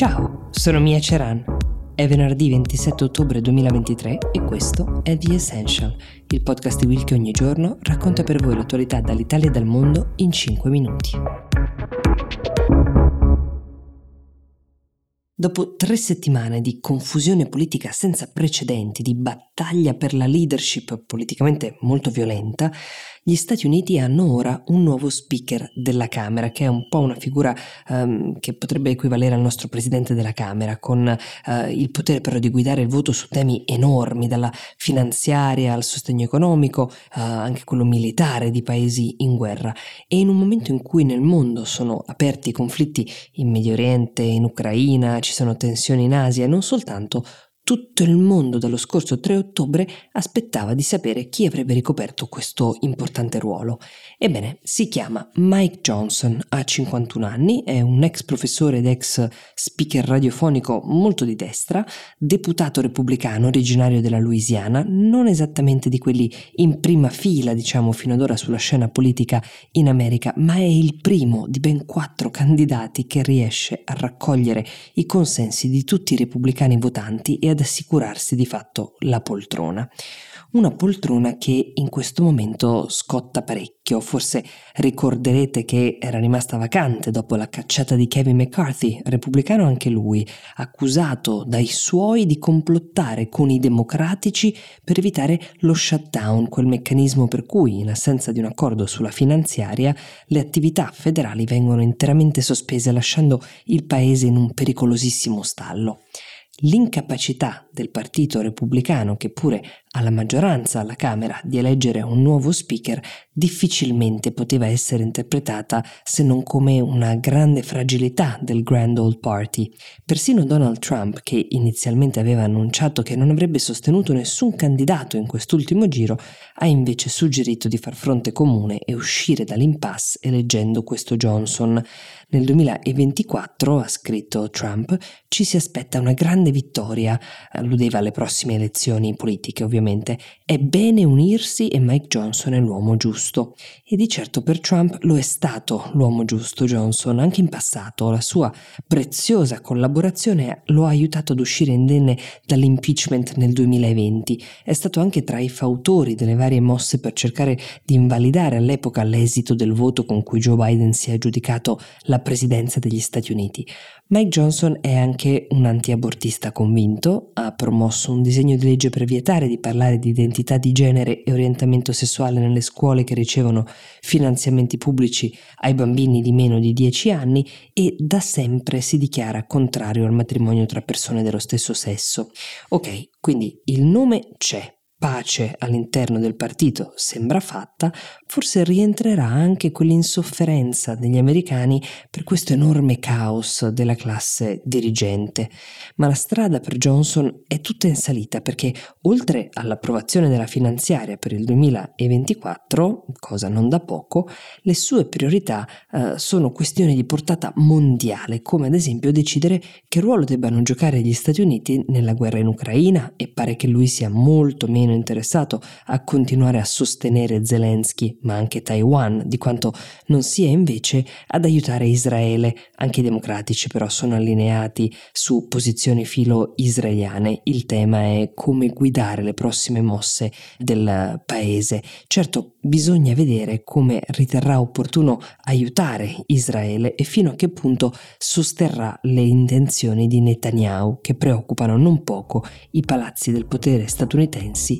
Ciao, sono Mia Ceran. È venerdì 27 ottobre 2023 e questo è The Essential, il podcast di Will che ogni giorno racconta per voi l'attualità dall'Italia e dal mondo in 5 minuti. Dopo tre settimane di confusione politica senza precedenti, di battaglia per la leadership politicamente molto violenta, gli Stati Uniti hanno ora un nuovo speaker della Camera, che è un po' una figura um, che potrebbe equivalere al nostro presidente della Camera, con uh, il potere però di guidare il voto su temi enormi, dalla finanziaria al sostegno economico, uh, anche quello militare di paesi in guerra. E in un momento in cui nel mondo sono aperti conflitti in Medio Oriente, in Ucraina, ci sono tensioni in Asia e non soltanto, tutto il mondo dallo scorso 3 ottobre aspettava di sapere chi avrebbe ricoperto questo importante ruolo. Ebbene, si chiama Mike Johnson, ha 51 anni, è un ex professore ed ex speaker radiofonico molto di destra, deputato repubblicano originario della Louisiana, non esattamente di quelli in prima fila, diciamo, fino ad ora sulla scena politica in America, ma è il primo di ben quattro candidati che riesce a raccogliere i consensi di tutti i repubblicani votanti e ad assicurarsi di fatto la poltrona una poltrona che in questo momento scotta parecchio. Forse ricorderete che era rimasta vacante dopo la cacciata di Kevin McCarthy, repubblicano anche lui, accusato dai suoi di complottare con i democratici per evitare lo shutdown, quel meccanismo per cui, in assenza di un accordo sulla finanziaria, le attività federali vengono interamente sospese lasciando il paese in un pericolosissimo stallo l'incapacità del Partito Repubblicano, che pure ha la maggioranza alla Camera, di eleggere un nuovo speaker, difficilmente poteva essere interpretata se non come una grande fragilità del Grand Old Party. Persino Donald Trump, che inizialmente aveva annunciato che non avrebbe sostenuto nessun candidato in quest'ultimo giro, ha invece suggerito di far fronte comune e uscire dall'impasse eleggendo questo Johnson. Nel 2024, ha scritto Trump, ci si aspetta una grande vittoria, alludeva alle prossime elezioni politiche ovviamente, è bene unirsi e Mike Johnson è l'uomo giusto. E di certo per Trump lo è stato l'uomo giusto Johnson, anche in passato la sua preziosa collaborazione lo ha aiutato ad uscire indenne dall'impeachment nel 2020, è stato anche tra i fautori delle varie mosse per cercare di invalidare all'epoca l'esito del voto con cui Joe Biden si è aggiudicato la presidenza degli Stati Uniti. Mike Johnson è anche un antiabortista convinto, ha promosso un disegno di legge per vietare di parlare di identità di genere e orientamento sessuale nelle scuole che ricevono finanziamenti pubblici ai bambini di meno di 10 anni e da sempre si dichiara contrario al matrimonio tra persone dello stesso sesso. Ok, quindi il nome c'è, pace all'interno del partito sembra fatta, forse rientrerà anche quell'insofferenza degli americani per questo enorme caos della classe dirigente. Ma la strada per Johnson è tutta in salita perché oltre all'approvazione della finanziaria per il 2024, cosa non da poco, le sue priorità eh, sono questioni di portata mondiale, come ad esempio decidere che ruolo debbano giocare gli Stati Uniti nella guerra in Ucraina e pare che lui sia molto meno meno interessato a continuare a sostenere Zelensky, ma anche Taiwan, di quanto non sia invece ad aiutare Israele. Anche i democratici però sono allineati su posizioni filo israeliane. Il tema è come guidare le prossime mosse del paese. Certo, bisogna vedere come riterrà opportuno aiutare Israele e fino a che punto sosterrà le intenzioni di Netanyahu che preoccupano non poco i palazzi del potere statunitensi